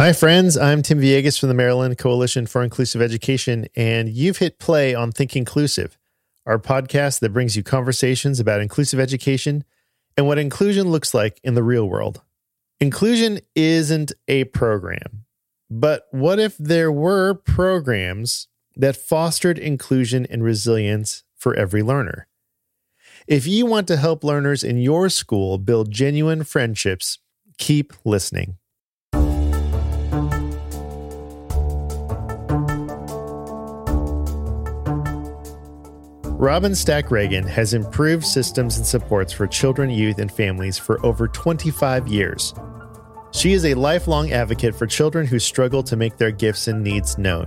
Hi, friends. I'm Tim Villegas from the Maryland Coalition for Inclusive Education, and you've hit play on Think Inclusive, our podcast that brings you conversations about inclusive education and what inclusion looks like in the real world. Inclusion isn't a program, but what if there were programs that fostered inclusion and resilience for every learner? If you want to help learners in your school build genuine friendships, keep listening. Robyn Stack Reagan has improved systems and supports for children, youth, and families for over 25 years. She is a lifelong advocate for children who struggle to make their gifts and needs known.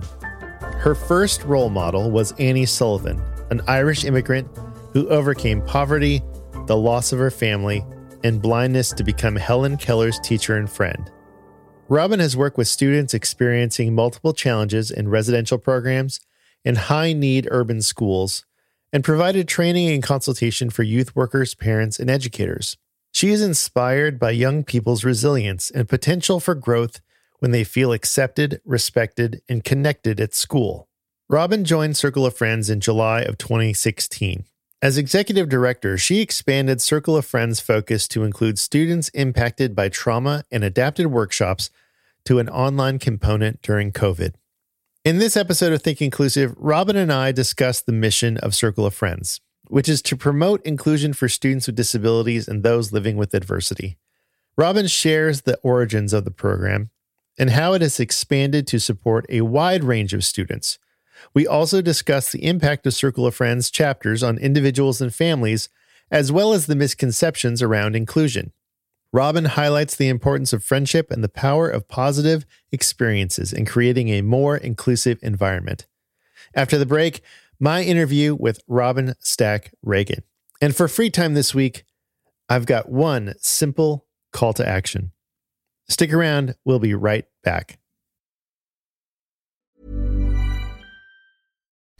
Her first role model was Annie Sullivan, an Irish immigrant who overcame poverty, the loss of her family, and blindness to become Helen Keller's teacher and friend. Robyn has worked with students experiencing multiple challenges in residential programs and high need urban schools and provided training and consultation for youth workers, parents, and educators. She is inspired by young people's resilience and potential for growth when they feel accepted, respected, and connected at school. Robyn joined Circle of Friends in July of 2016. As executive director, she expanded Circle of Friends' focus to include students impacted by trauma and adapted workshops to an online component during COVID. In this episode of Think Inclusive, Robyn and I discuss the mission of Circle of Friends, which is to promote inclusion for students with disabilities and those living with adversity. Robyn shares the origins of the program and how it has expanded to support a wide range of students. We also discuss the impact of Circle of Friends chapters on individuals and families, as well as the misconceptions around inclusion. Robyn highlights the importance of friendship and the power of positive experiences in creating a more inclusive environment. After the break, my interview with Robyn Stack Reagan. And for free time this week, I've got one simple call to action. Stick around, we'll be right back.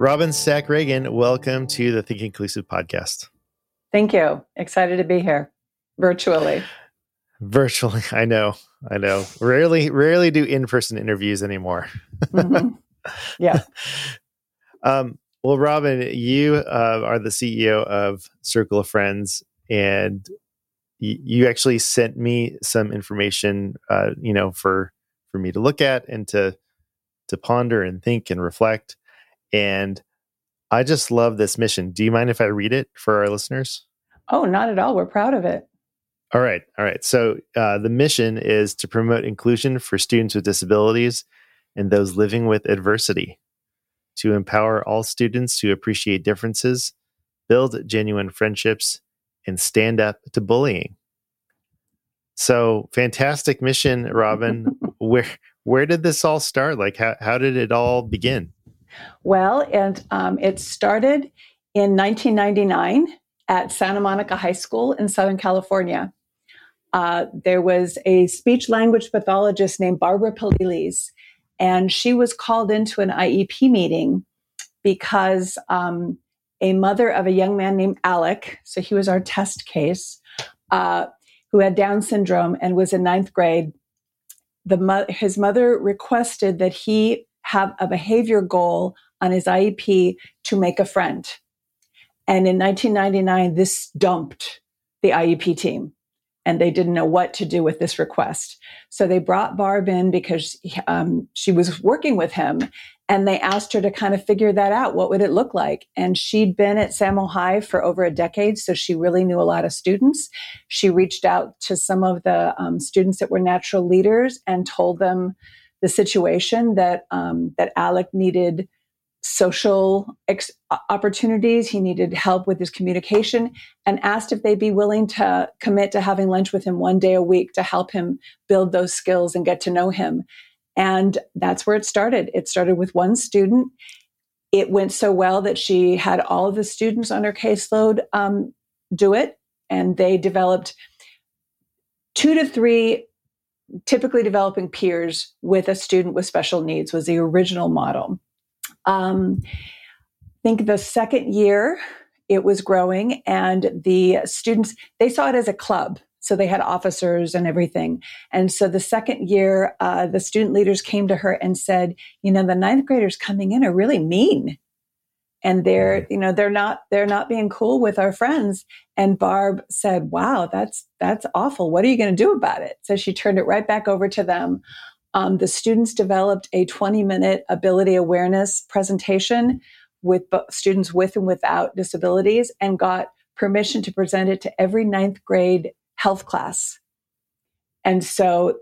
Robyn Stack Reagan, welcome to the Think Inclusive podcast. Thank you. Excited to be here virtually. Virtually, I know, I know. Rarely, rarely do in-person interviews anymore. Mhm. Yeah. um, well, Robyn, you uh, are the CEO of Circle of Friends, and y- you actually sent me some information, uh, you know, for for me to look at and to to ponder and think and reflect. And I just love this mission. Do you mind if I read it for our listeners? Oh, not at all. We're proud of it. All right. All right. So uh, the mission is to promote inclusion for students with disabilities and those living with adversity, to empower all students to appreciate differences, build genuine friendships, and stand up to bullying. So fantastic mission, Robyn. where where did this all start? Like how how did it all begin? Well, and um, it started in 1999 at Santa Monica High School in Southern California. Uh, there was a speech language pathologist named Barbara Palilis, and she was called into an IEP meeting because um, a mother of a young man named Alec, so he was our test case, uh, who had Down syndrome and was in ninth grade. The mo- his mother requested that he have a behavior goal on his IEP to make a friend. And in 1999, this dumped the IEP team and they didn't know what to do with this request. So they brought Barb in because um, she was working with him and they asked her to kind of figure that out. What would it look like? And she'd been at Samo High for over a decade, so she really knew a lot of students. She reached out to some of the um, students that were natural leaders and told them the situation that um, that Alec needed social ex- opportunities. He needed help with his communication and asked if they'd be willing to commit to having lunch with him one day a week to help him build those skills and get to know him. And that's where it started. It started with one student. It went so well that she had all of the students on her caseload um, do it. And they developed two to three typically developing peers with a student with special needs was the original model. Um, I think the second year it was growing and the students, they saw it as a club. So they had officers and everything. And so the second year, uh, the student leaders came to her and said, you know, the ninth graders coming in are really mean and they're you know they're not they're not being cool with our friends. And barb said wow that's that's awful. What are you going to do about it? So she turned it right back over to them. Um, the students developed a 20 minute ability awareness presentation with students with and without disabilities and got permission to present it to every ninth grade health class. And so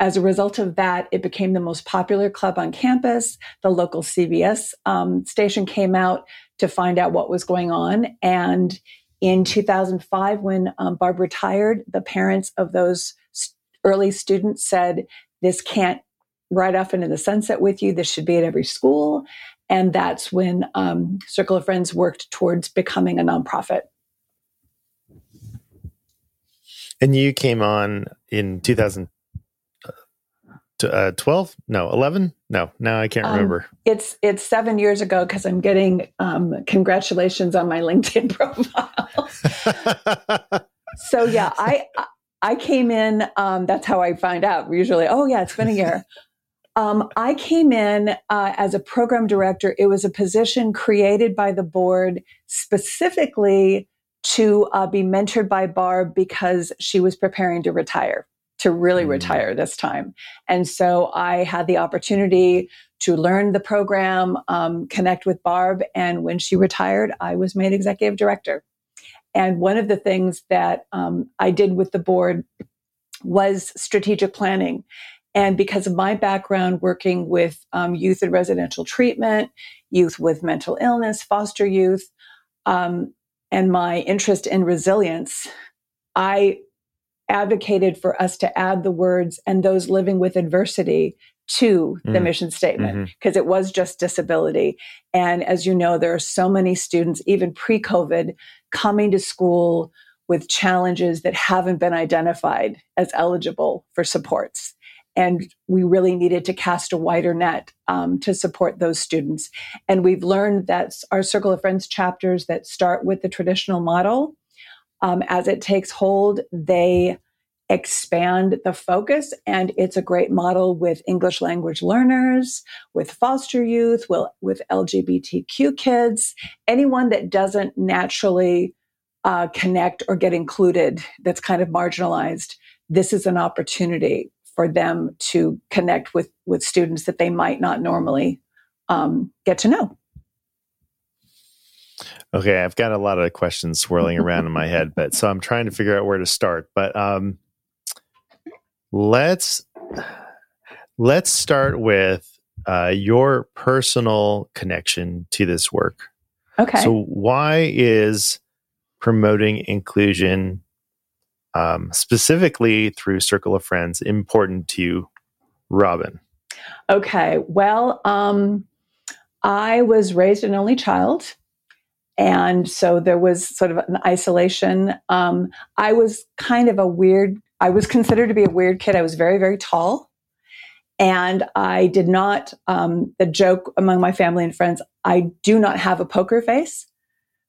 as a result of that, it became the most popular club on campus. The local CBS um, station came out to find out what was going on. And in 2005, when um, Barb retired, the parents of those early students said, This can't ride off into the sunset with you. This should be at every school. And that's when um, Circle of Friends worked towards becoming a nonprofit. And you came on in 2000, uh, 12 no 11 no now i can't um, remember. it's it's seven years ago because i'm getting um, congratulations on my linkedin profile. So yeah i i came in um, that's how i find out usually oh yeah it's been a year. Um, i came in uh, as a program director. It was a position created by the board specifically to uh, be mentored by barb because she was preparing to retire to really mm. retire this time. And so I had the opportunity to learn the program, um, connect with Barb. And when she retired, I was made executive director. And one of the things that um, I did with the board was strategic planning. And because of my background working with um, youth in residential treatment, youth with mental illness, foster youth, um, and my interest in resilience, I advocated for us to add the words and those living with adversity to the mm. mission statement because mm-hmm. it was just disability. And as you know, there are so many students, even pre COVID, coming to school with challenges that haven't been identified as eligible for supports. And we really needed to cast a wider net um, to support those students. And we've learned that our Circle of Friends chapters that start with the traditional model um, as it takes hold, they expand the focus and it's a great model with English language learners, with foster youth, with, LGBTQ kids, anyone that doesn't naturally uh, connect or get included that's kind of marginalized. This is an opportunity for them to connect with, with students that they might not normally um, get to know. Okay, I've got a lot of questions swirling around in my head, but so I'm trying to figure out where to start. But um, let's let's start with uh, your personal connection to this work. Okay. So, why is promoting inclusion, um, specifically through Circle of Friends, important to you, Robyn? Okay. Well, um, I was raised an only child. And so there was sort of an isolation. Um, I was kind of a weird, I was considered to be a weird kid. I was very, very tall. And I did not, um, the joke among my family and friends, I do not have a poker face.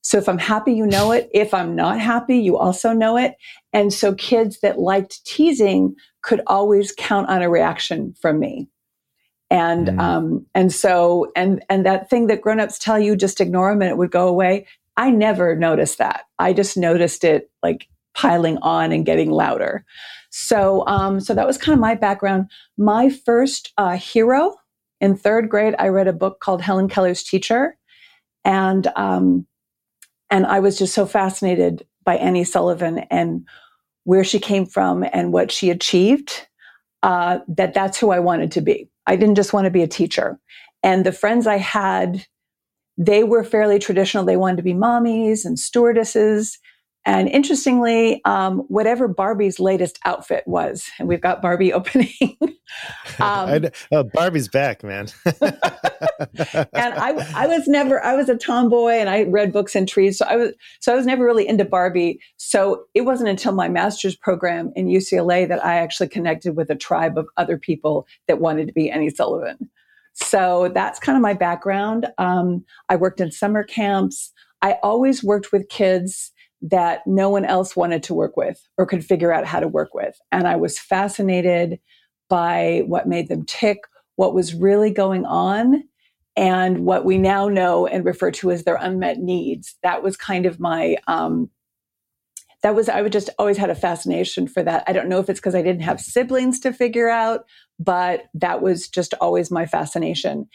So if I'm happy, you know it. If I'm not happy, you also know it. And so kids that liked teasing could always count on a reaction from me and mm. um, and so and and that thing that grown-ups tell you just ignore them and it would go away. I never noticed that. I just noticed it like piling on and getting louder. So um, so that was kind of my background. My first uh, hero in third grade i read a book called helen keller's teacher. And um, and i was just so fascinated by annie sullivan and where she came from and what she achieved uh, that that's who i wanted to be I didn't just want to be a teacher. And the friends I had, they were fairly traditional. They wanted to be mommies and stewardesses. And interestingly, um, whatever Barbie's latest outfit was, and we've got Barbie opening. um, uh, Barbie's back, man. and I, I was never, I was a tomboy, and I read books and trees, so I was, so I was never really into Barbie. So it wasn't until my master's program in UCLA that I actually connected with a tribe of other people that wanted to be Annie Sullivan. So that's kind of my background. Um, I worked in summer camps. I always worked with kids that no one else wanted to work with or could figure out how to work with. And I was fascinated by what made them tick, what was really going on, and what we now know and refer to as their unmet needs. That was kind of my, um, that was, I would just always had a fascination for that. I don't know if it's because I didn't have siblings to figure out, but that was just always my fascination.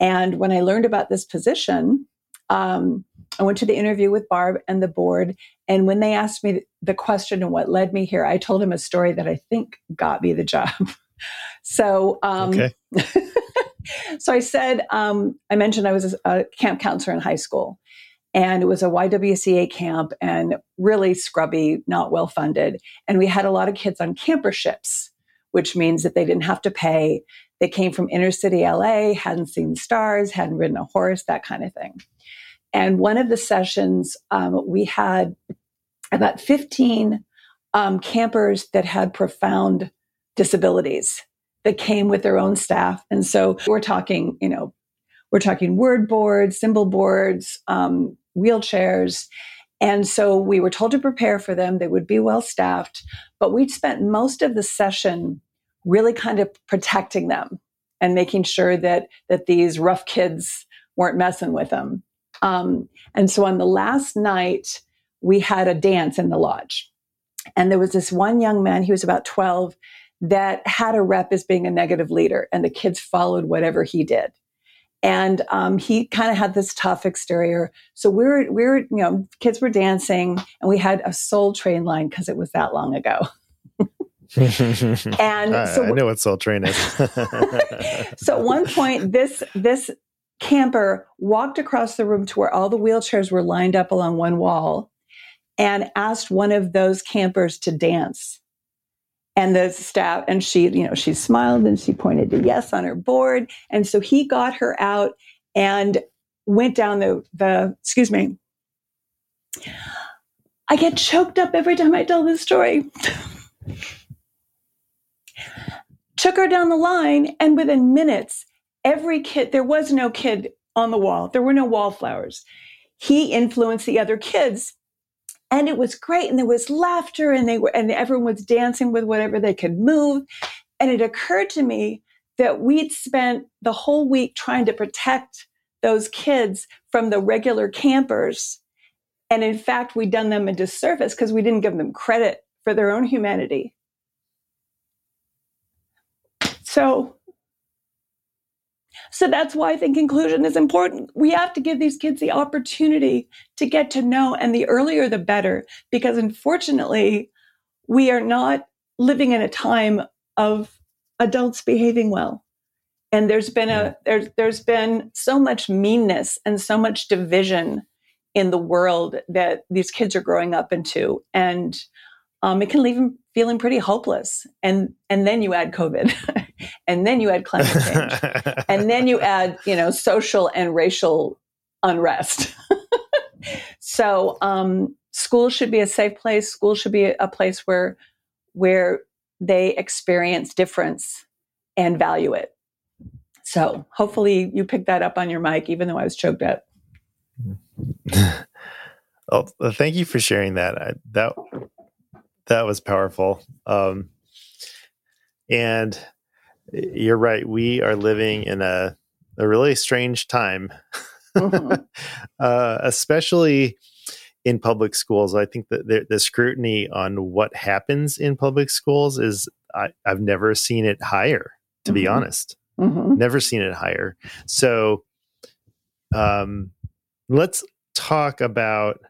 And when I learned about this position, um, I went to the interview with Barb and the board. And when they asked me the question and what led me here, I told him a story that I think got me the job. so, um, okay. so I said, um, I mentioned I was a camp counselor in high school. And it was a YWCA camp and really scrubby, not well funded. And we had a lot of kids on camper ships, which means that they didn't have to pay. They came from inner city LA, hadn't seen stars, hadn't ridden a horse, that kind of thing. And one of the sessions, um, we had about 15 um, campers that had profound disabilities that came with their own staff. And so we're talking, you know, we're talking word boards, symbol boards, um, wheelchairs. And so we were told to prepare for them. They would be well staffed, but we'd spent most of the session really kind of protecting them and making sure that that these rough kids weren't messing with them. Um, and so on the last night, we had a dance in the lodge. And there was this one young man, he was about 12, that had a rep as being a negative leader, and the kids followed whatever he did. And um, he kind of had this tough exterior. So we were, we were, you know, kids were dancing, and we had a Soul Train line because it was that long ago. and I, so I know what Soul Train is. so at one point, this this camper walked across the room to where all the wheelchairs were lined up along one wall and asked one of those campers to dance. And the staff, and she, you know, she smiled and she pointed to yes on her board. And so he got her out and went down the, the excuse me. I get choked up every time I tell this story. Took her down the line, and within minutes, every kid, there was no kid on the wall. There were no wallflowers. He influenced the other kids. And it was great. And there was laughter and they were, and everyone was dancing with whatever they could move. And it occurred to me that we'd spent the whole week trying to protect those kids from the regular campers. And in fact, we'd done them a disservice because we didn't give them credit for their own humanity. So so that's why I think inclusion is important. We have to give these kids the opportunity to get to know, and the earlier the better, because unfortunately, we are not living in a time of adults behaving well. And there's been a there's there's been so much meanness and so much division in the world that these kids are growing up into. And um, it can leave them feeling pretty hopeless. And, and then you add COVID and then you add climate change and then you add, you know, social and racial unrest. so, um, school should be a safe place. School should be a place where, where they experience difference and value it. So hopefully you picked that up on your mic, even though I was choked up. oh, thank you for sharing that. I, that that was powerful. Um, and you're right. We are living in a a really strange time, mm-hmm. uh, especially in public schools. I think that the, the, scrutiny on what happens in public schools is I, have never seen it higher. To mm-hmm. be honest, mm-hmm. never seen it higher. So, um, let's talk about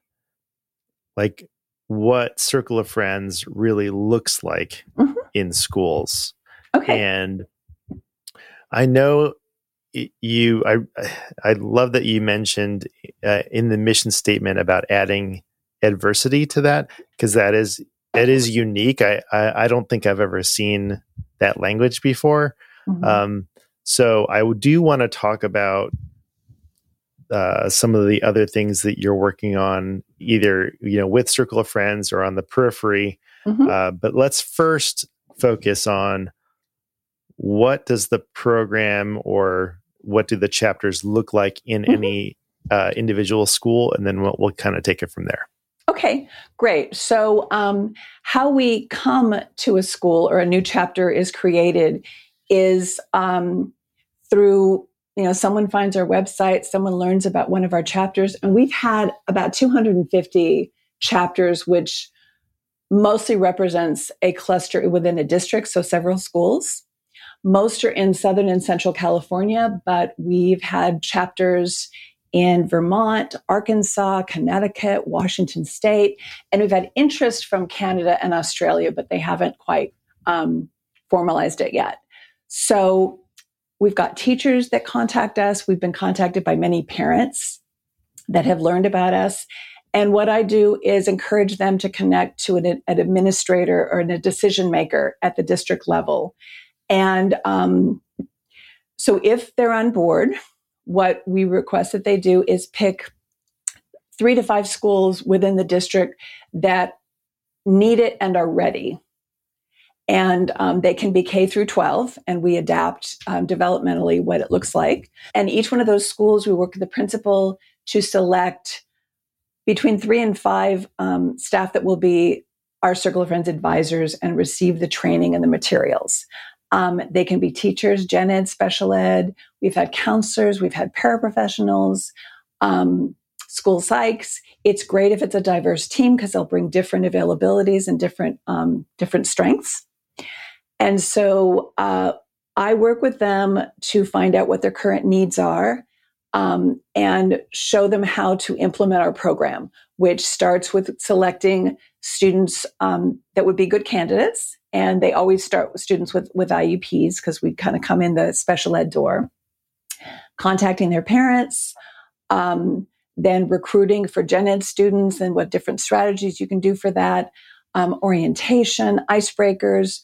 like what Circle of Friends really looks like mm-hmm. in schools. Okay. And I know you I I love that you mentioned uh, in the mission statement about adding adversity to that because that is it is unique. I, I, I don't think I've ever seen that language before. Mm-hmm. Um, so I do want to talk about uh, some of the other things that you're working on, either you know with Circle of Friends or on the periphery. Mm-hmm. Uh, but let's first focus on what does the program or what do the chapters look like in mm-hmm. any uh, individual school, and then we'll, we'll kind of take it from there. Okay, great. So, um, how we come to a school or a new chapter is created is um, through you know someone finds our website someone learns about one of our chapters and we've had about 250 chapters which mostly represents a cluster within a district so several schools. Most are in southern and central california but we've had chapters in vermont arkansas connecticut washington state and we've had interest from canada and australia but they haven't quite um, formalized it yet. So We've got teachers that contact us. We've been contacted by many parents that have learned about us. And what I do is encourage them to connect to an, an administrator or a decision maker at the district level. And um, so if they're on board, what we request that they do is pick three to five schools within the district that need it and are ready and um, they can be K through 12, and we adapt um, developmentally what it looks like. And each one of those schools, we work with the principal to select between three and five um, staff that will be our Circle of Friends advisors and receive the training and the materials. Um, they can be teachers, gen ed, special ed. We've had counselors, we've had paraprofessionals, um, school psychs. It's great if it's a diverse team because they'll bring different availabilities and different um, different strengths. And so uh, I work with them to find out what their current needs are um, and show them how to implement our program, which starts with selecting students um, that would be good candidates. And they always start with students with, with IEPs because we kind of come in the special ed door, contacting their parents, um, then recruiting for gen ed students and what different strategies you can do for that, um, orientation, icebreakers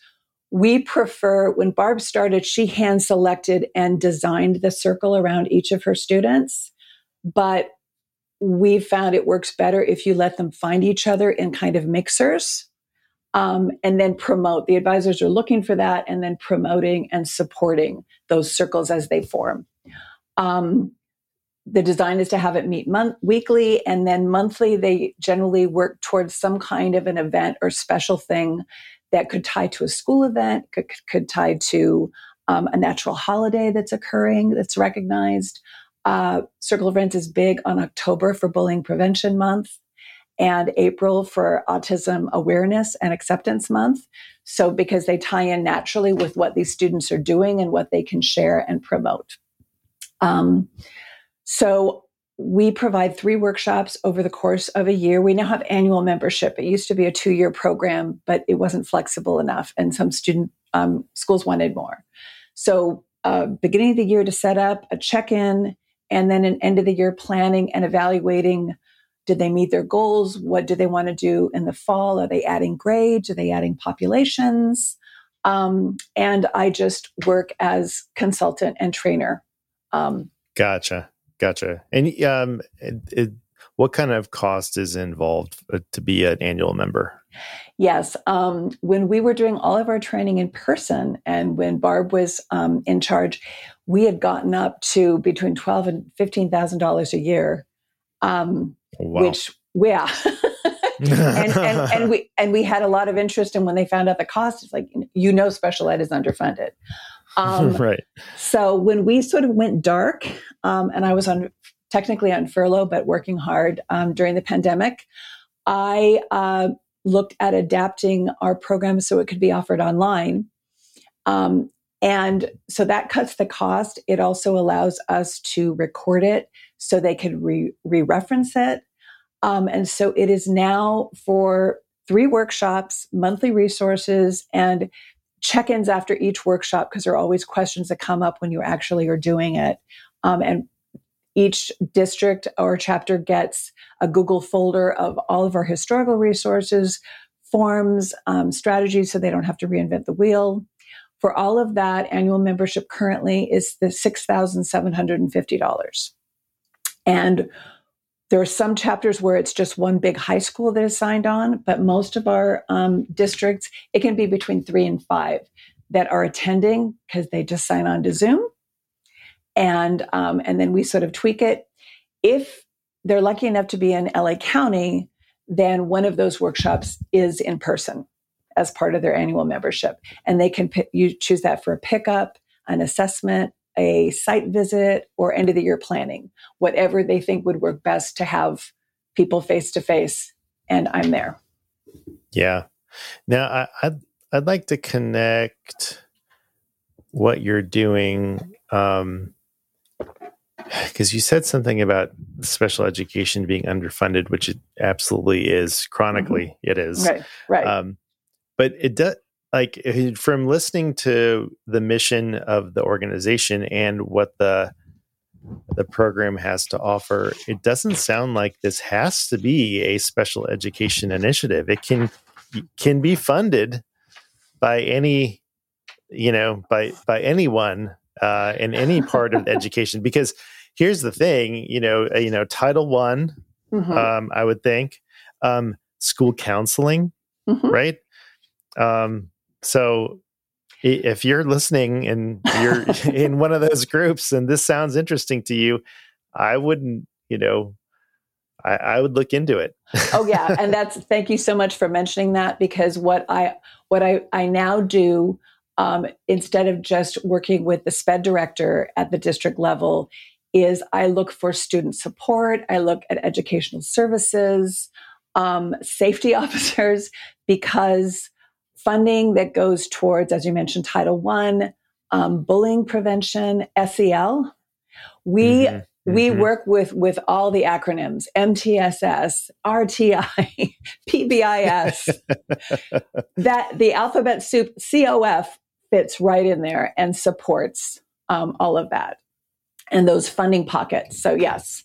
we prefer when Barb started, she hand selected and designed the circle around each of her students. But we found it works better if you let them find each other in kind of mixers um, and then promote. The advisors are looking for that and then promoting and supporting those circles as they form. Um, the design is to have it meet month weekly and then monthly they generally work towards some kind of an event or special thing that could tie to a school event, could, could tie to um, a natural holiday that's occurring that's recognized. Uh, Circle of Friends is big on October for Bullying Prevention Month and April for Autism Awareness and Acceptance Month. So, because they tie in naturally with what these students are doing and what they can share and promote. Um, so, we provide three workshops over the course of a year. We now have annual membership. It used to be a two year program, but it wasn't flexible enough, and some student um, schools wanted more. So, uh, beginning of the year to set up a check in, and then an end of the year planning and evaluating Did they meet their goals? What do they want to do in the fall? Are they adding grades? Are they adding populations? Um, and I just work as consultant and trainer. Um, gotcha, gotcha. And um, it, it, what kind of cost is involved uh, to be an annual member? Yes. Um, when we were doing all of our training in person and when Barb was um, in charge, we had gotten up to between twelve and fifteen thousand dollars a year. Um, wow. which yeah. and, and, and, we and we had a lot of interest and when they found out the cost, it's like you know special ed is underfunded. Um, right. So when we sort of went dark, um, and I was on technically on furlough but working hard um, during the pandemic, I uh, looked at adapting our program so it could be offered online. Um, and so that cuts the cost. It also allows us to record it so they could re reference it. Um, and so it is now for three workshops, monthly resources, and check ins after each workshop because there are always questions that come up when you actually are doing it. Um, and each district or chapter gets a Google folder of all of our historical resources, forms, um, strategies, so they don't have to reinvent the wheel. For all of that, annual membership currently is the $6,750. And there are some chapters where it's just one big high school that is signed on, but most of our um, districts, it can be between three and five that are attending because they just sign on to Zoom and um, and then we sort of tweak it. If they're lucky enough to be in LA County, then one of those workshops is in person as part of their annual membership, and they can pick, you choose that for a pickup, an assessment, a site visit, or end of the year planning, whatever they think would work best to have people face to face. And I'm there. Yeah. Now I, I'd I'd like to connect what you're doing um, because you said something about special education being underfunded, which it absolutely is. Chronically, mm-hmm. it is. Right. Right. Um, but it does. Like from listening to the mission of the organization and what the the program has to offer, it doesn't sound like this has to be a special education initiative. It can can be funded by any you know by by anyone uh, in any part of education because here's the thing, you know, uh, you know, Title One, mm-hmm. um, I would think, um, school counseling, mm-hmm. right? Um, so if you're listening and you're in one of those groups and this sounds interesting to you, I wouldn't, you know, I, I, would look into it. oh yeah, and that's thank you so much for mentioning that because what I what I I now do um, instead of just working with the SPED director at the district level is I look for student support, I look at educational services, um, safety officers, because funding that goes towards, as you mentioned, Title One, um, bullying prevention, SEL, we mm-hmm. We mm-hmm. work with with all the acronyms: MTSS, RTI, PBIS. that the alphabet soup COF fits right in there and supports um, all of that and those funding pockets. So, yes.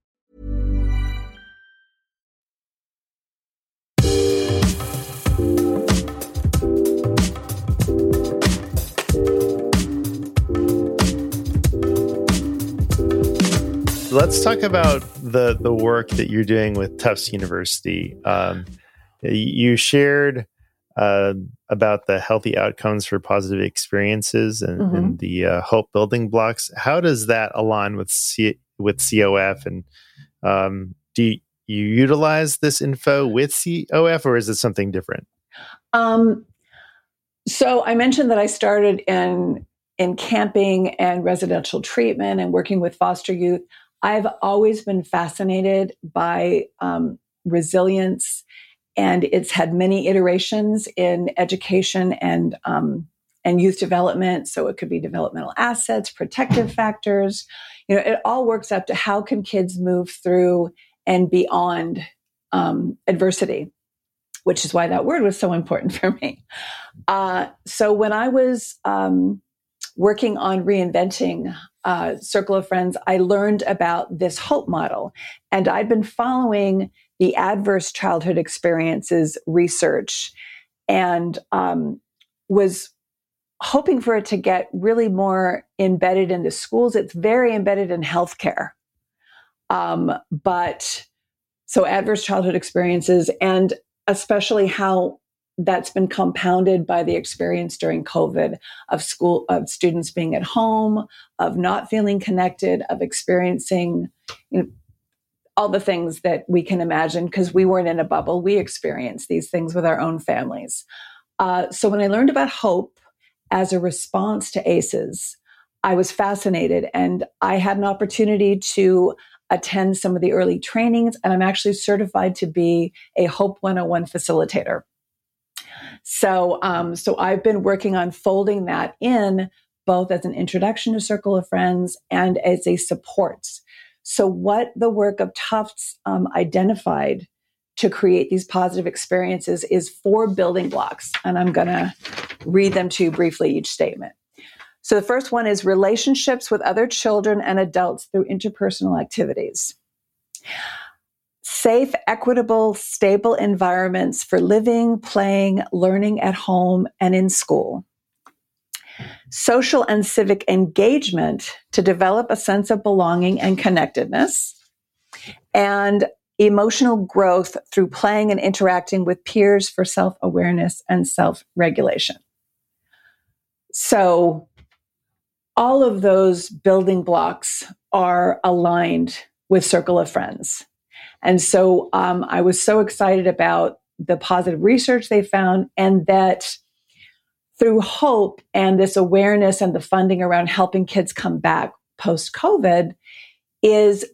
Let's talk about the the work that you're doing with Tufts University. Um, you shared uh, about the healthy outcomes for positive experiences and, mm-hmm. and the uh, hope building blocks. How does that align with C- with COF? And um, do you, you, utilize this info with COF, or is it something different? Um, so I mentioned that I started in in camping and residential treatment and working with foster youth. I've always been fascinated by um, resilience, and it's had many iterations in education and um, and youth development. So it could be developmental assets, protective factors. You know, it all works up to how can kids move through and beyond um, adversity, which is why that word was so important for me. Uh, so when I was um, working on reinventing uh, Circle of Friends, I learned about this hope model. And I'd been following the adverse childhood experiences research and um, was hoping for it to get really more embedded in the schools. It's very embedded in healthcare. Um, but so adverse childhood experiences and especially how that's been compounded by the experience during COVID of school, of students being at home, of not feeling connected, of experiencing you know, all the things that we can imagine because we weren't in a bubble. We experienced these things with our own families. Uh, so when I learned about hope as a response to ACEs, I was fascinated and I had an opportunity to attend some of the early trainings and I'm actually certified to be a Hope 101 facilitator. So, um, so I've been working on folding that in both as an introduction to Circle of Friends and as a support. So, what the work of Tufts um, identified to create these positive experiences is four building blocks, and I'm going to read them to you briefly each statement. So, the first one is relationships with other children and adults through interpersonal activities safe, equitable, stable environments for living, playing, learning at home and in school. Social and civic engagement to develop a sense of belonging and connectedness. And emotional growth through playing and interacting with peers for self awareness and self regulation. So, all of those building blocks are aligned with Circle of Friends. And so um, I was so excited about the positive research they found and that through hope and this awareness and the funding around helping kids come back post COVID is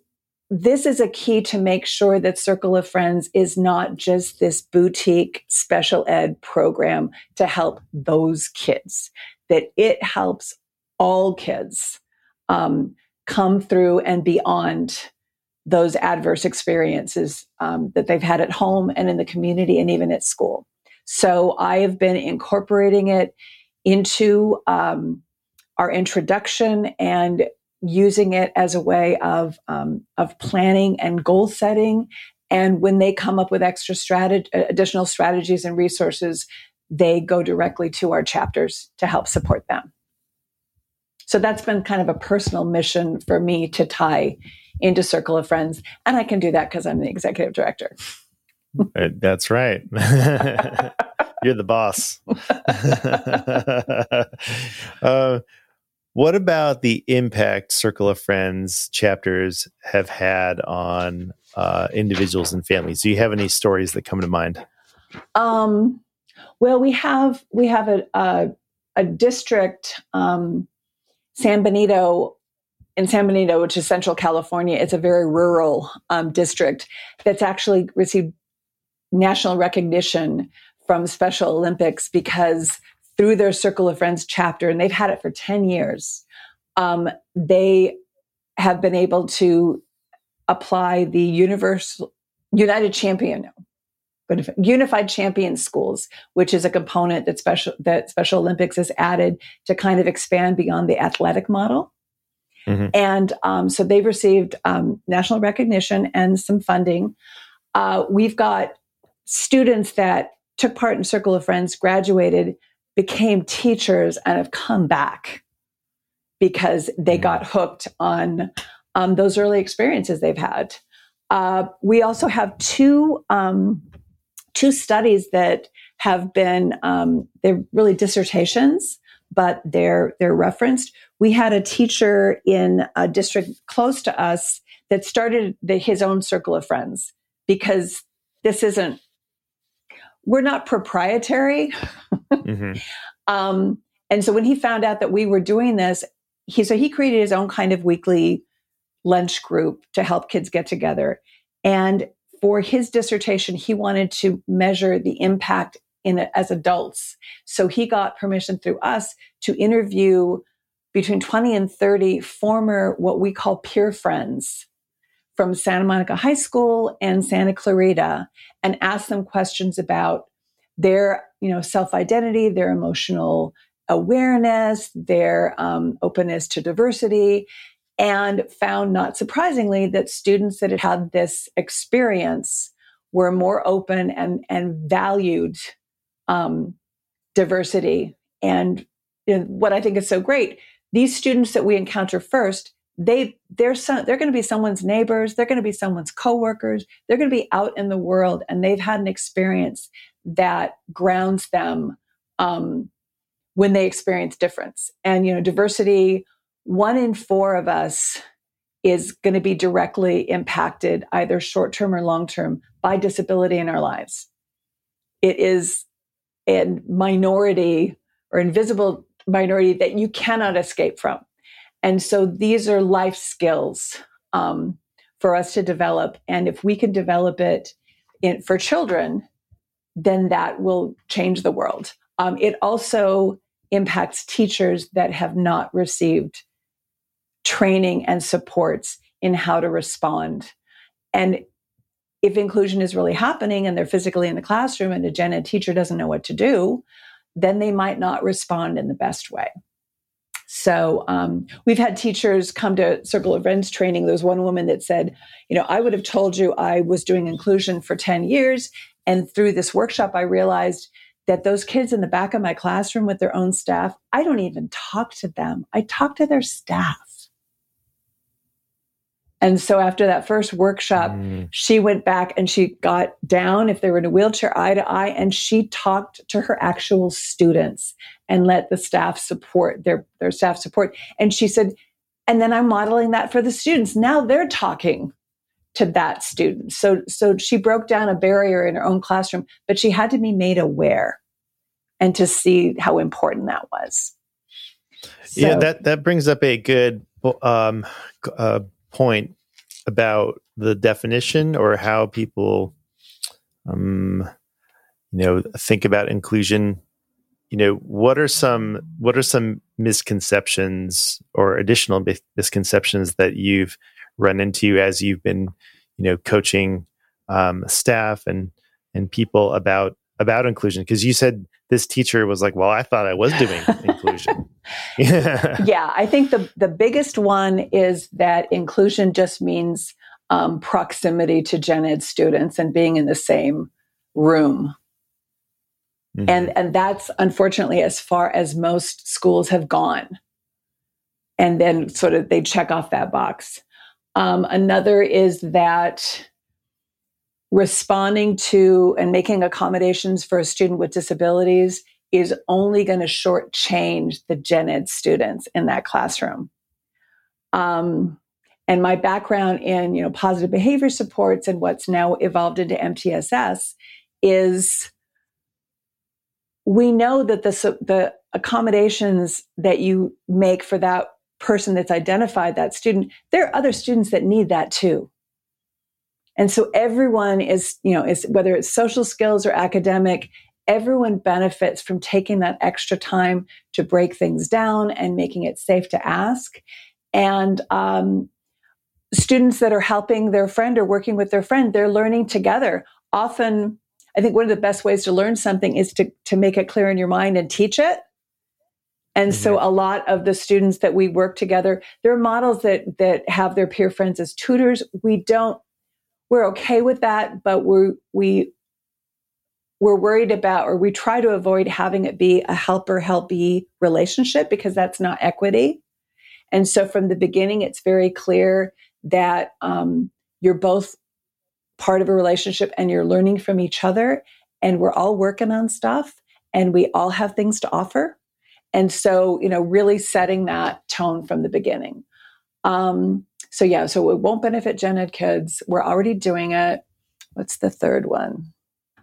this is a key to make sure that Circle of Friends is not just this boutique special ed program to help those kids, that it helps all kids um, come through and beyond those adverse experiences um, that they've had at home and in the community and even at school. So I have been incorporating it into um, our introduction and using it as a way of um, of planning and goal setting. And when they come up with extra strategy, additional strategies and resources, they go directly to our chapters to help support them. So that's been kind of a personal mission for me to tie into Circle of Friends. And I can do that because I'm the executive director. Uh, that's right. You're the boss. uh, what about the impact Circle of Friends chapters have had on uh, individuals and families? Do you have any stories that come to mind? Um, well, we have we have a a, a district, um, San Benito in San Benito, which is Central California, it's a very rural um, district that's actually received national recognition from Special Olympics because through their Circle of Friends chapter, and they've had it for 10 years, um, they have been able to apply the universal United Champion, but Unified Champion Schools, which is a component that special that Special Olympics has added to kind of expand beyond the athletic model. Mm-hmm. And um, so they've received um, national recognition and some funding. Uh, we've got students that took part in Circle of Friends, graduated, became teachers, and have come back because they mm-hmm. got hooked on um, those early experiences they've had. Uh, we also have two um, two studies that have been um, they're really dissertations, but they're they're referenced. We had a teacher in a district close to us that started the, his own circle of friends because this isn't we're not proprietary. mm-hmm. um, and so when he found out that we were doing this, he so he created his own kind of weekly lunch group to help kids get together. And for his dissertation, he wanted to measure the impact in as adults. So he got permission through us to interview between 20 and 30 former what we call peer friends from Santa Monica High School and Santa Clarita and ask them questions about their, you know, self-identity, their emotional awareness, their um, openness to diversity, and found, not surprisingly, that students that had had this experience were more open and, and valued um, diversity. And you know, what I think is so great, these students that we encounter first, they they're they're going to be someone's neighbors, they're going to be someone's coworkers, they're going to be out in the world, and they've had an experience that grounds them um, when they experience difference. And you know, diversity one in four of us is going to be directly impacted, either short term or long term, by disability in our lives. It is a minority or invisible minority that you cannot escape from. And so these are life skills um, for us to develop. And if we can develop it in, for children, then that will change the world. Um, it also impacts teachers that have not received training and supports in how to respond. And if inclusion is really happening and they're physically in the classroom and a gen ed teacher doesn't know what to do, then they might not respond in the best way. So um, we've had teachers come to Circle of Friends training. There was one woman that said, you know, I would have told you I was doing inclusion for 10 years. And through this workshop, I realized that those kids in the back of my classroom with their own staff, I don't even talk to them. I talk to their staff. And so after that first workshop, mm. she went back and she got down, if they were in a wheelchair, eye to eye, and she talked to her actual students and let the staff support their, their staff support. And she said, and then I'm modeling that for the students. Now they're talking to that student. So, so she broke down a barrier in her own classroom, but she had to be made aware and to see how important that was. So, yeah, that, that brings up a good, um, uh, point about the definition or how people um, you know think about inclusion. You know what are some what are some misconceptions or additional misconceptions that you've run into as you've been you know coaching um, staff and and people about about inclusion? Because you said this teacher was like well i thought i was doing inclusion yeah. yeah, I think the the biggest one is that inclusion just means um, proximity to gen ed students and being in the same room. Mm-hmm. And and that's unfortunately as far as most schools have gone. And then sort of they check off that box. Um, another is that responding to and making accommodations for a student with disabilities is only going to shortchange the gen ed students in that classroom. Um, and my background in you know positive behavior supports and what's now evolved into MTSS is we know that the the accommodations that you make for that person that's identified that student there are other students that need that too and so everyone is you know is whether it's social skills or academic everyone benefits from taking that extra time to break things down and making it safe to ask. And um, students that are helping their friend or working with their friend, they're learning together. Often, I think one of the best ways to learn something is to, to make it clear in your mind and teach it. And mm-hmm. so a lot of the students that we work together, there are models that that have their peer friends as tutors. We don't we're okay with that, but we we we're worried about, or we try to avoid having it be a helper helpee relationship because that's not equity. And so from the beginning, it's very clear that um, you're both part of a relationship and you're learning from each other and we're all working on stuff and we all have things to offer. And so, you know, really setting that tone from the beginning. Um, so yeah, so it won't benefit gen ed kids. We're already doing it. What's the third one?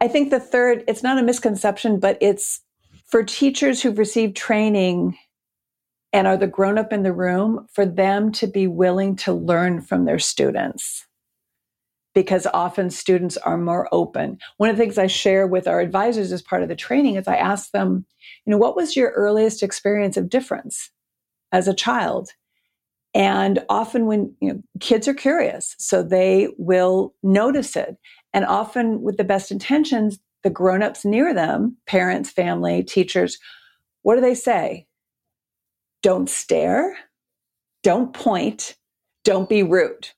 I think the third, it's not a misconception, but it's for teachers who've received training and are the grown up in the room, for them to be willing to learn from their students. Because often students are more open. One of the things I share with our advisors as part of the training is I ask them, you know, what was your earliest experience of difference as a child? And often when you know, kids are curious, so they will notice it. And often with the best intentions, the grown-ups near them, parents, family, teachers, what do they say? Don't stare, don't point, don't be rude.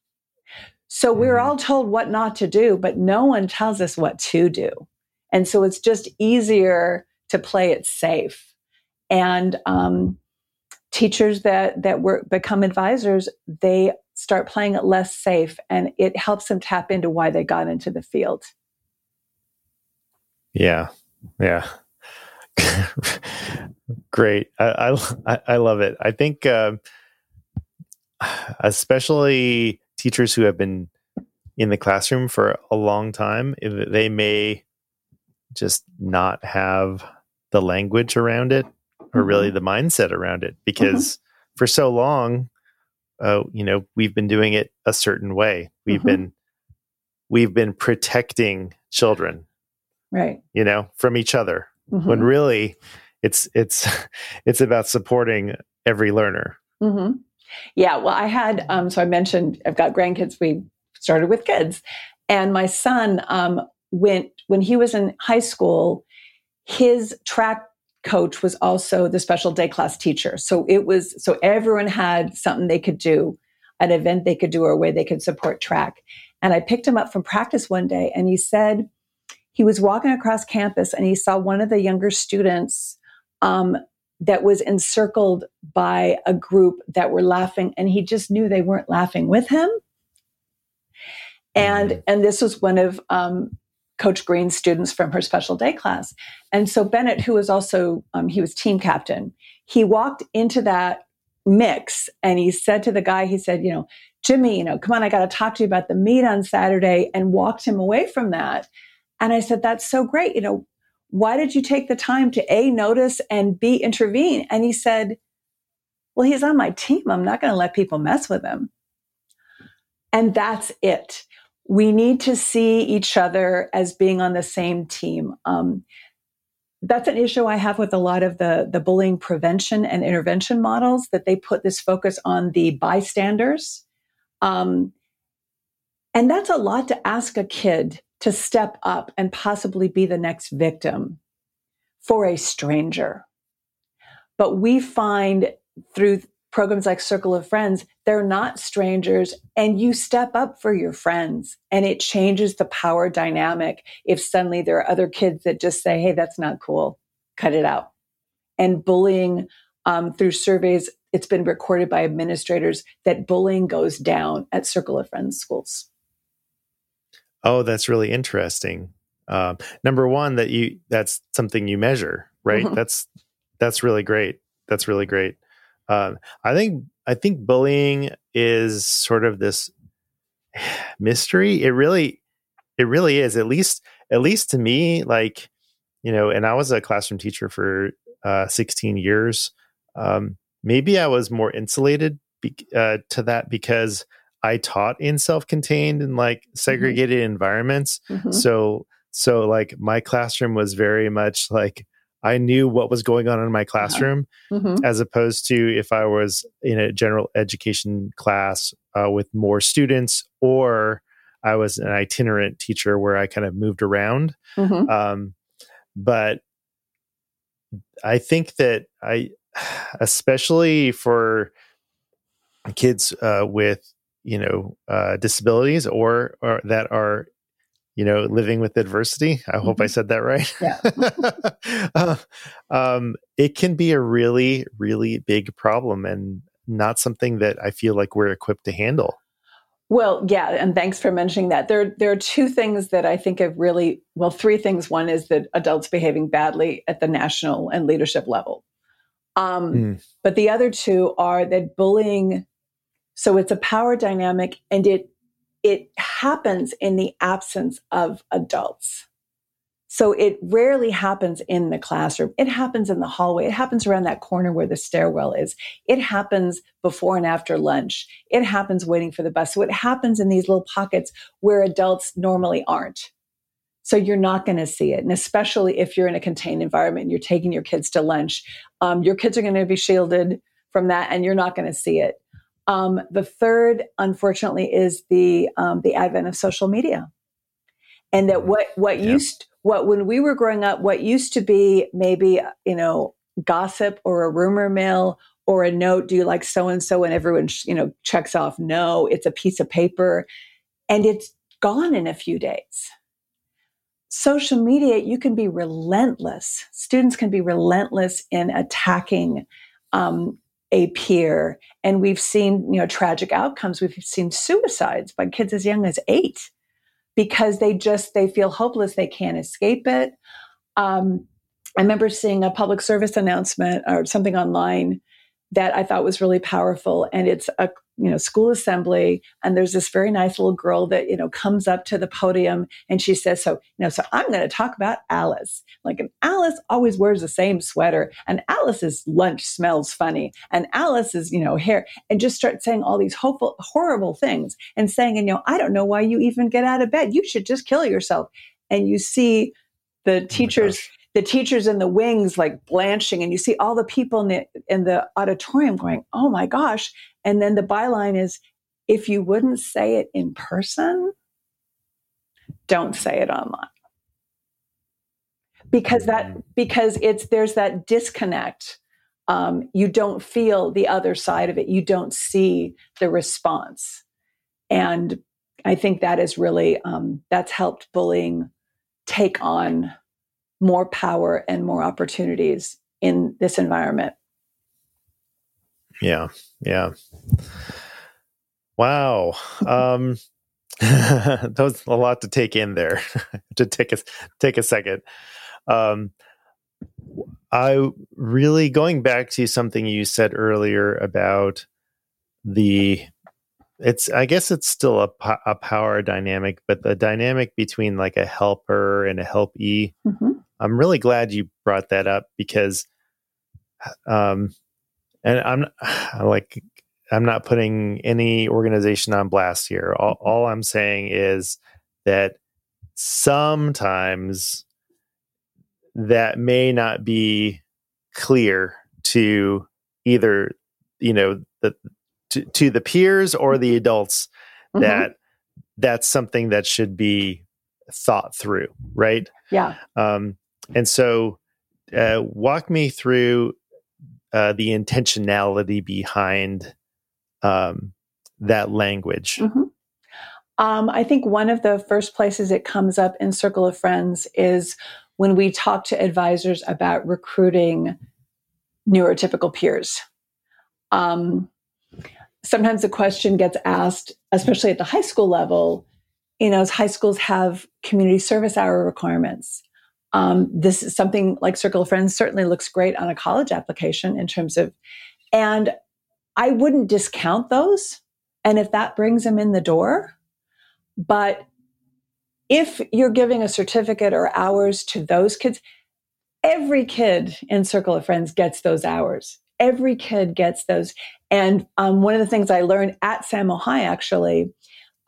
So we're mm-hmm. all told what not to do, but no one tells us what to do. And so it's just easier to play it safe. And um, teachers that that work become advisors, they start playing it less safe, and it helps them tap into why they got into the field. Yeah, yeah, great. I, I, I love it. I think, uh, especially teachers who have been in the classroom for a long time, they may just not have the language around it or really mm-hmm. the mindset around it because mm-hmm. for so long uh, you know we've been doing it a certain way we've mm-hmm. been we've been protecting children right you know from each other when mm-hmm. really it's it's it's about supporting every learner mm-hmm. yeah well i had um, so i mentioned i've got grandkids we started with kids and my son um, went when he was in high school his track coach was also the special day class teacher. So it was, so everyone had something they could do, an event they could do, or a way they could support track. And I picked him up from practice one day and he said he was walking across campus and he saw one of the younger students um, that was encircled by a group that were laughing and he just knew they weren't laughing with him. And, mm-hmm. and this was one of um, Coach Green's students from her special day class. And so Bennett, who was also, um, he was team captain, he walked into that mix and he said to the guy, he said, you know, Jimmy, you know, come on, I got to talk to you about the meet on Saturday and walked him away from that. And I said, that's so great. You know, why did you take the time to A, notice and B, intervene? And he said, well, he's on my team. I'm not going to let people mess with him. And that's it we need to see each other as being on the same team. Um, that's an issue I have with a lot of the, the bullying prevention and intervention models that they put this focus on the bystanders. Um, and that's a lot to ask a kid to step up and possibly be the next victim for a stranger. But we find through programs like Circle of Friends, they're not strangers and you step up for your friends and it changes the power dynamic if suddenly there are other kids that just say, Hey, that's not cool. Cut it out. And bullying um, through surveys, it's been recorded by administrators that bullying goes down at Circle of Friends schools. Oh, that's really interesting. Um, number one, that you that's something you measure, right? Mm-hmm. That's that's really great. That's really great. Um, I think I think bullying is sort of this mystery. It really, it really is. At least, at least to me, like you know. And I was a classroom teacher for uh, 16 years. Um, maybe I was more insulated be- uh, to that because I taught in self-contained and like mm-hmm. segregated mm-hmm. environments. Mm-hmm. So, so like my classroom was very much like I knew what was going on in my classroom, mm-hmm. as opposed to if I was in a general education class uh, with more students, or I was an itinerant teacher where I kind of moved around. Mm-hmm. Um, but I think that I, especially for kids uh, with you know uh, disabilities or, or that are you know, living with adversity. I hope mm-hmm. I said that right. Yeah. uh, um, it can be a really, really big problem and not something that I feel like we're equipped to handle. Well, yeah, and thanks for mentioning that. There, there are two things that I think have really, well, three things. One is that adults behaving badly at the national and leadership level. Um, mm. But the other two are that bullying, so it's a power dynamic and it, it happens in the absence of adults. So it rarely happens in the classroom. It happens in the hallway. It happens around that corner where the stairwell is. It happens before and after lunch. It happens waiting for the bus. So it happens in these little pockets where adults normally aren't. So you're not going to see it. And especially if you're in a contained environment and you're taking your kids to lunch, um, your kids are going to be shielded from that and you're not going to see it. Um, the third, unfortunately, is the um, the advent of social media, and that mm-hmm. what what yeah. used what when we were growing up, what used to be maybe, you know, gossip or a rumor mill or a note, do you like so and so? And everyone, you know, checks off, no, it's a piece of paper and it's gone in a few days. Social media, you can be relentless. Students can be relentless in attacking um, a peer. And we've seen, you know, tragic outcomes. We've seen suicides by kids as young as eight because they just they feel hopeless they can't escape it um, i remember seeing a public service announcement or something online that i thought was really powerful and it's a you know school assembly and there's this very nice little girl that you know comes up to the podium and she says so you know so i'm going to talk about alice. Like and alice always wears the same sweater and alice's lunch smells funny and alice's you know hair and just start saying all these hopeful horrible things and saying and you know i don't know why you even get out of bed. You should just kill yourself. And you see the oh teachers oh the teachers in the wings like blanching and you see all the people in the in the auditorium going oh my gosh and then the byline is if you wouldn't say it in person, don't say it online. Because that mm. because it's there's that disconnect. Um, you don't feel the other side of it. You don't see the response, and I think that is really um, that's helped bullying take on more power and more opportunities in this environment. Yeah. Yeah. Wow. Um, that was a lot to take in there. to take a take a second. Um, I really going back to something you said earlier about the it's I guess it's still a, a power dynamic, but the dynamic between like a helper and a helpee. Mm-hmm. I'm really glad you brought that up because um, and I'm like I'm not putting any organization on blast here. All, mm-hmm. all I'm saying is that sometimes that may not be clear to either you know the to, to the peers or the adults mm-hmm. that that's something that should be thought through right yeah um and so uh, walk me through uh, the intentionality behind um, that language? Mm-hmm. Um, I think one of the first places it comes up in Circle of Friends is when we talk to advisors about recruiting neurotypical peers. Um, sometimes the question gets asked, especially at the high school level, you know, as high schools have community service hour requirements. Um, this is something like Circle of Friends certainly looks great on a college application in terms of, and I wouldn't discount those. And if that brings them in the door, but if you're giving a certificate or hours to those kids, every kid in Circle of Friends gets those hours. Every kid gets those. And um, one of the things I learned at High, actually,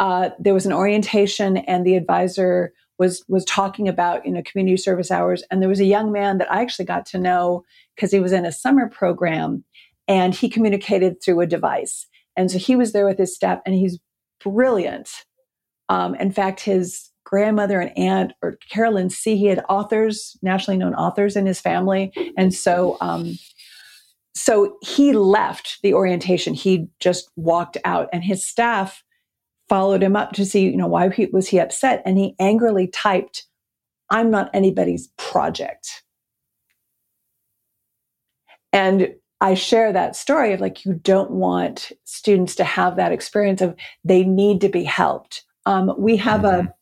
uh, there was an orientation, and the advisor was was talking about you know community service hours. And there was a young man that i actually got to know because he was in a summer program and he communicated through a device. And so he was there with his staff and he's brilliant. Um, in fact his grandmother and aunt or carolyn c he had authors nationally known authors in his family. And so um, so he left the orientation. He just walked out and his staff followed him up to see, you know, why he, was he upset? And he angrily typed, I'm not anybody's project. And I share that story of like, you don't want students to have that experience of they need to be helped. Um, we have mm-hmm. a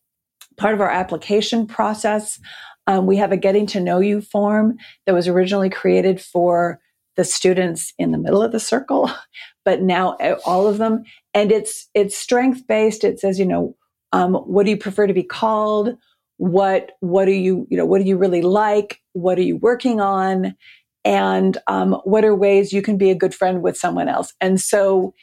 part of our application process. Um, we have a getting to know you form that was originally created for the students in the middle of the circle, but now uh, all of them. And it's, it's strength based. It says, you know, um, what do you prefer to be called? What, what do you, you know, what do you really like? What are you working on? and um, what are ways you can be a good friend with someone else. And so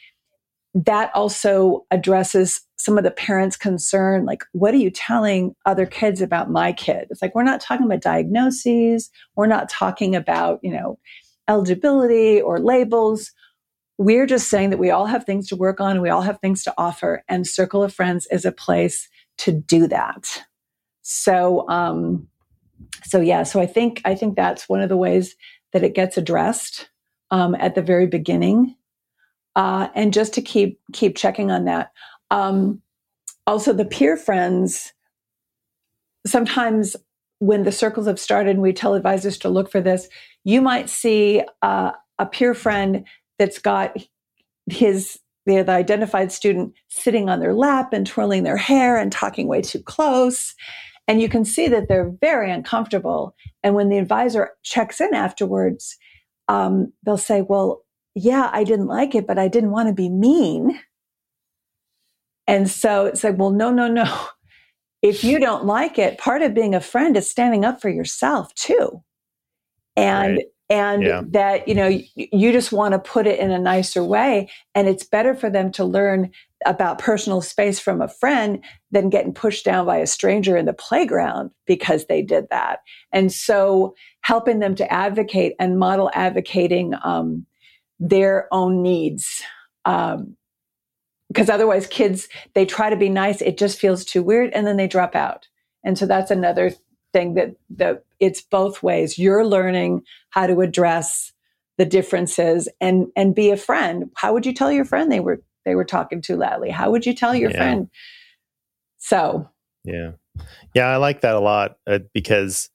that also addresses some of the parents' concern, like, what are you telling other kids about my kid? It's like, we're not talking about diagnoses. We're not talking about, you know, eligibility or labels. We're just saying that we all have things to work on and we all have things to offer. And Circle of Friends is a place to do that. So, um, so yeah, so I think, I think that's one of the ways that it gets addressed um, at the very beginning, uh, and just to keep keep checking on that. Um, also, the peer friends. Sometimes, when the circles have started, and we tell advisors to look for this, you might see uh, a peer friend that's got his the identified student sitting on their lap and twirling their hair and talking way too close and you can see that they're very uncomfortable. And when the advisor checks in afterwards, um, they'll say, Well, yeah, I didn't like it, but I didn't want to be mean. And so it's like, Well, no, no, no. If you don't like it, part of being a friend is standing up for yourself too. And right and yeah. that you know you just want to put it in a nicer way. And it's better for them to learn about personal space from a friend than getting pushed down by a stranger in the playground because they did that. And so helping them to advocate and model advocating um, their own needs um, because otherwise kids they try to be nice it just feels too weird and then they drop out. And so that's another thing that that it's both ways. You're learning how to address the differences and and be a friend. How would you tell your friend they were they were talking too loudly? How would you tell your yeah. friend? So yeah, yeah, I like that a lot uh, because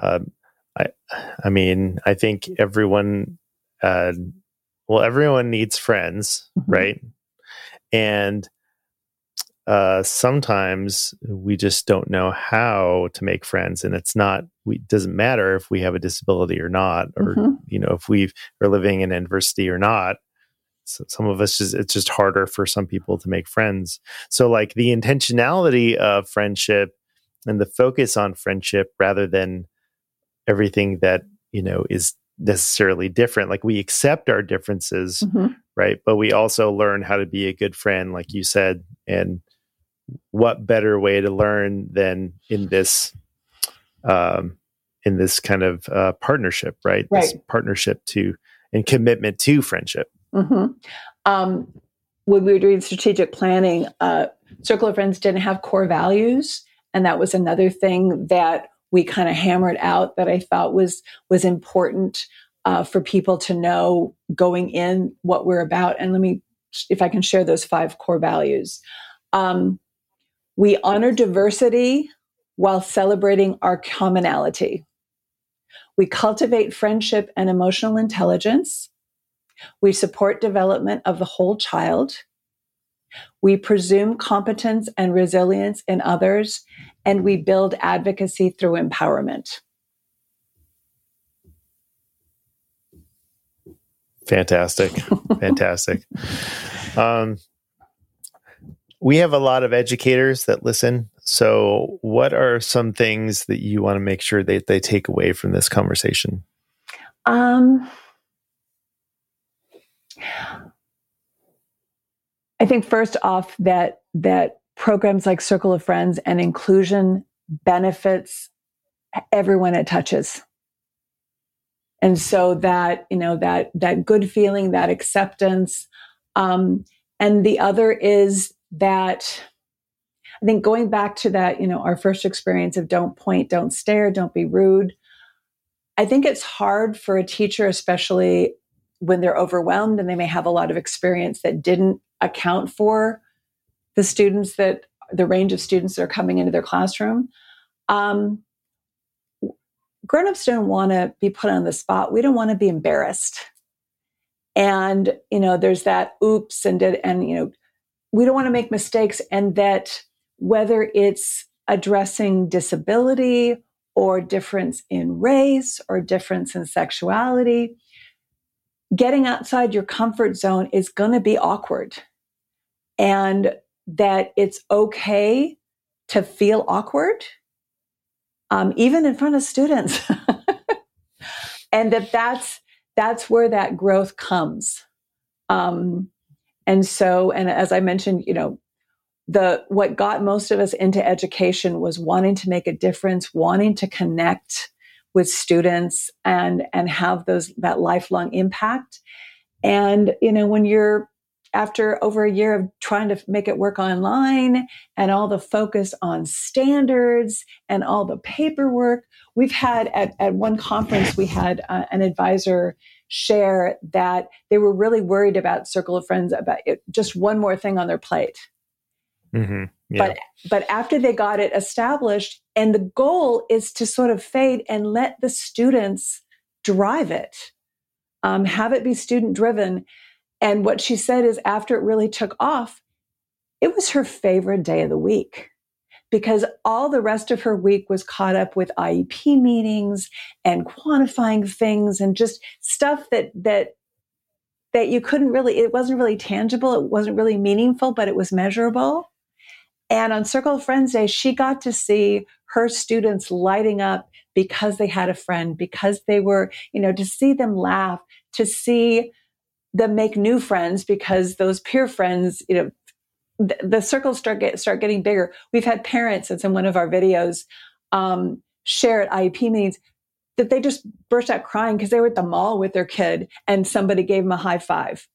uh, I I mean I think everyone uh, well everyone needs friends, mm-hmm. right? And uh, sometimes we just don't know how to make friends, and it's not. We doesn't matter if we have a disability or not, or mm-hmm. you know if we are living in adversity or not. So some of us just it's just harder for some people to make friends. So like the intentionality of friendship and the focus on friendship rather than everything that you know is necessarily different. Like we accept our differences, mm-hmm. right? But we also learn how to be a good friend, like you said, and what better way to learn than in this um, in this kind of uh, partnership, right? Right. This partnership to and commitment to friendship. Mm-hmm. Um, when we were doing strategic planning, uh, Circle of Friends didn't have core values, and that was another thing that we kind of hammered out that I thought was was important uh, for people to know going in what we're about. And let me, if I can share those five core values. Um, we honor diversity while celebrating our commonality. We cultivate friendship and emotional intelligence. We support development of the whole child. We presume competence and resilience in others, and we build advocacy through empowerment. Fantastic. Fantastic. Um, we have a lot of educators that listen. So, what are some things that you want to make sure that they take away from this conversation? Um, I think first off that that programs like Circle of Friends and inclusion benefits everyone it touches. And so that, you know, that that good feeling, that acceptance. Um, and the other is that I think going back to that, you know, our first experience of don't point, don't stare, don't be rude. I think it's hard for a teacher, especially when they're overwhelmed and they may have a lot of experience that didn't account for the students that the range of students that are coming into their classroom. Um, grown-ups don't want to be put on the spot. We don't want to be embarrassed. And, you know, there's that oops and did, and, you know, we don't want to make mistakes. And that whether it's addressing disability or difference in race or difference in sexuality, getting outside your comfort zone is going to be awkward. And that it's okay to feel awkward, um, even in front of students. and that that's that's where that growth comes. Um, and so, and as I mentioned, you know, the what got most of us into education was wanting to make a difference, wanting to connect with students and and have those that lifelong impact. And you know, when you're after over a year of trying to make it work online and all the focus on standards and all the paperwork, we've had at, at one conference, we had uh, an advisor share that they were really worried about Circle of Friends, about it, just one more thing on their plate. Mm-hmm. Yeah. But but after they got it established, and the goal is to sort of fade and let the students drive it, um, have it be student driven. And what she said is, after it really took off, it was her favorite day of the week because all the rest of her week was caught up with IEP meetings and quantifying things and just stuff that that that you couldn't really it wasn't really tangible. It wasn't really meaningful but it was measurable. And on circle of friends day she got to see her students lighting up because they had a friend because they were you know to see them laugh to see them make new friends because those peer friends you know the, circles start get start getting bigger. We've had parents, it's in one of our videos, um, share at IEP meetings that they just burst out crying because they were at the mall with their kid and somebody gave them a high five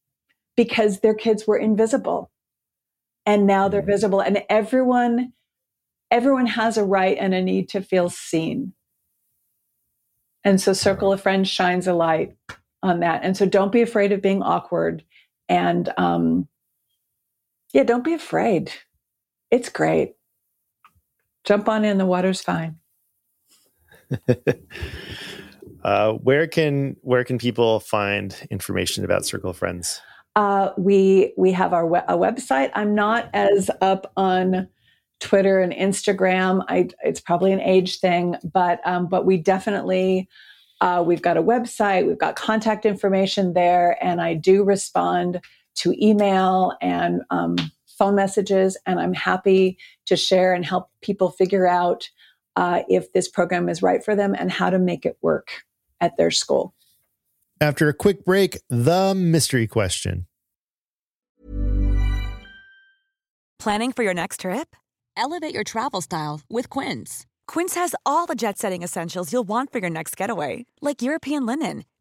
because their kids were invisible and now they're mm-hmm. visible and everyone everyone has a right and a need to feel seen and so circle of friends shines a light on that and so don't be afraid of being awkward and um, yeah, don't be afraid. It's great. Jump on in, the water's fine. uh, where can where can people find information about Circle of Friends? Uh, we we have our we- a website. I'm not as up on Twitter and Instagram. I, it's probably an age thing, but um, but we definitely uh, we've got a website. We've got contact information there, and I do respond to email and um, phone messages, and I'm happy to share and help people figure out uh, if this program is right for them and how to make it work at their school. After a quick break, the mystery question. Planning for your next trip? Elevate your travel style with Quince. Quince has all the jet setting essentials you'll want for your next getaway, like European linen,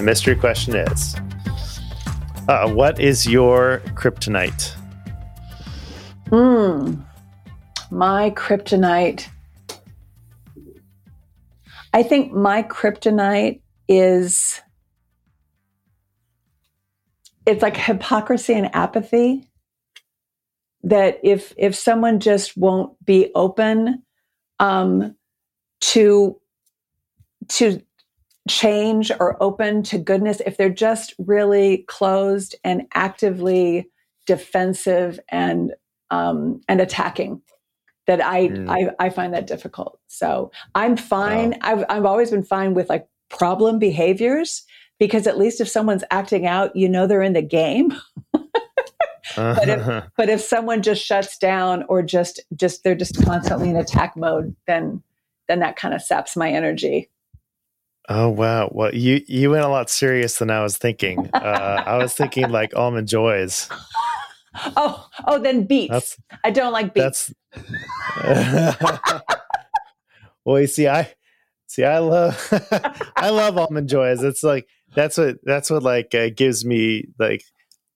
Mystery question is uh, What is your kryptonite? Hmm. My kryptonite. I think my kryptonite is it's like hypocrisy and apathy that if if someone just won't be open um, to to change or open to goodness if they're just really closed and actively defensive and um, and attacking that I, mm. I I find that difficult. So I'm fine. Wow. I've I've always been fine with like problem behaviors because at least if someone's acting out, you know they're in the game. but if but if someone just shuts down or just just they're just constantly in attack mode, then then that kind of saps my energy. Oh wow! Well, you you went a lot serious than I was thinking. Uh, I was thinking like almond joys. Oh, oh, then beets. That's, I don't like beets. well, you see, I see, I love, I love almond joys. It's like that's what that's what like uh, gives me like,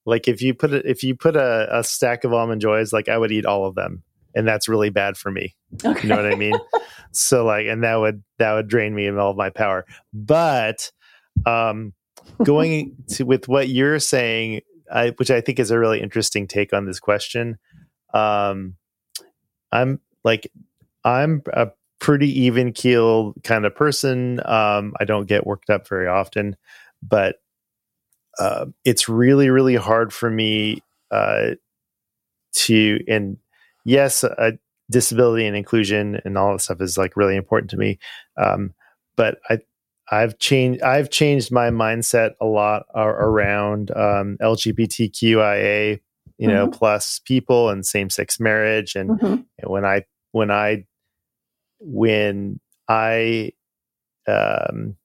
like if you put it if you put a, a stack of almond joys, like I would eat all of them, and that's really bad for me. Okay. You know what I mean? so like, and that would that would drain me of all of my power. But um, going to with what you're saying I, which I think is a really interesting take on this question. Um, I'm like, I'm a pretty even keel kind of person. Um, I don't get worked up very often, but uh, it's really, really hard for me uh, to, and yes, uh, disability and inclusion and all that stuff is like really important to me. Um, but I, I've changed. I've changed my mindset a lot around um, LGBTQIA, you know, mm-hmm. plus people and same sex marriage. And, mm-hmm. and, when I when I when I um,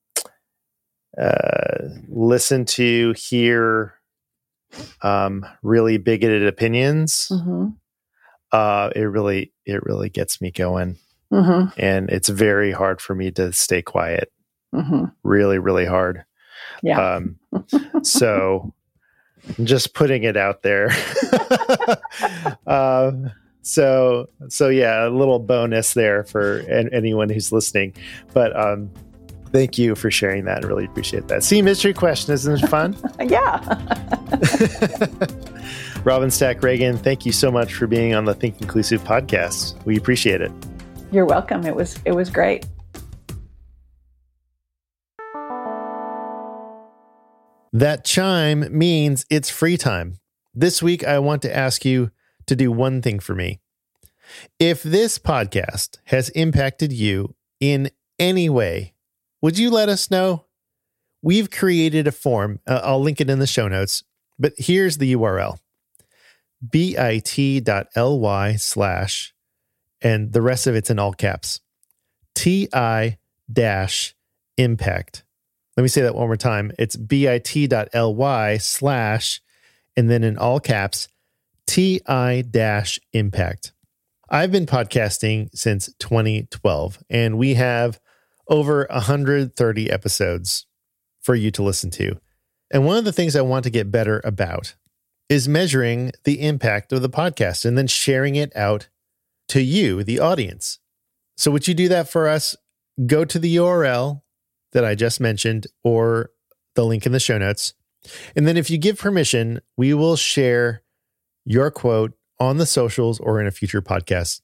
uh, listen to hear um, really bigoted opinions, mm-hmm. Uh, it really it really gets me going, mm-hmm. and it's very hard for me to stay quiet mm-hmm. really, really hard. Yeah. Um, so just putting it out there. um, so, so yeah, a little bonus there for an, anyone who's listening. But um, thank you for sharing that. I really appreciate that. See, mystery question isn't it fun? yeah. Robyn Stack Reagan, thank you so much for being on the Think Inclusive podcast. We appreciate it. You're welcome. It was it was great. That chime means it's free time. This week, I want to ask you to do one thing for me. If this podcast has impacted you in any way, would you let us know? We've created a form. Uh, I'll link it in the show notes, but here's the URL bit.ly slash, and the rest of it's in all caps, ti dash impact. Let me say that one more time. It's bit.ly slash, and then in all caps, TI dash impact. I've been podcasting since 2012, and we have over 130 episodes for you to listen to. And one of the things I want to get better about is measuring the impact of the podcast and then sharing it out to you, the audience. So, would you do that for us? Go to the URL that I just mentioned or the link in the show notes. And then if you give permission, we will share your quote on the socials or in a future podcast.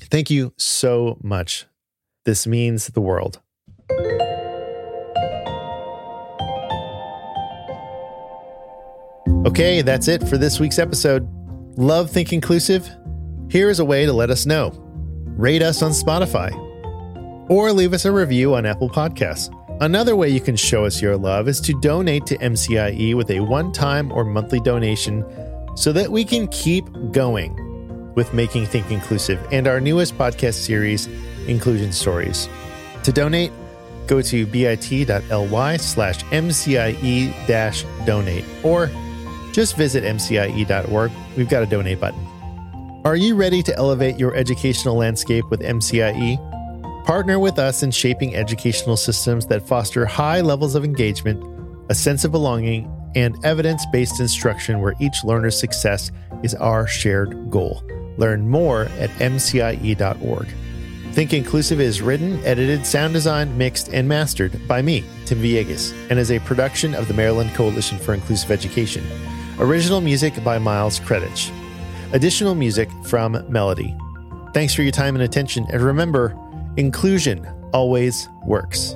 Thank you so much. This means the world. Okay, that's it for this week's episode. Love Think Inclusive? Here is a way to let us know. Rate us on Spotify or leave us a review on Apple Podcasts. Another way you can show us your love is to donate to MCIE with a one time or monthly donation so that we can keep going with Making Think Inclusive and our newest podcast series, Inclusion Stories. To donate, go to bit.ly slash MCIE donate or just visit MCIE.org. We've got a donate button. Are you ready to elevate your educational landscape with MCIE? Partner with us in shaping educational systems that foster high levels of engagement, a sense of belonging, and evidence based instruction where each learner's success is our shared goal. Learn more at mcie.org. Think Inclusive is written, edited, sound designed, mixed, and mastered by me, Tim Villegas, and is a production of the Maryland Coalition for Inclusive Education. Original music by Miles Kredich. Additional music from Melody. Thanks for your time and attention, and remember, inclusion always works.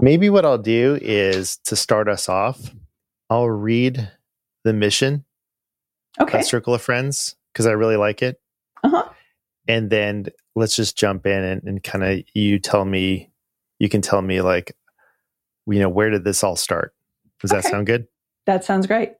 Maybe what I'll do is to start us off, I'll read the mission Okay. Circle of Friends because I really like it. Uh-huh. And then let's just jump in and, and kind of you tell me, you can tell me like, you know, where did this all start? Does that sound good? That sounds great.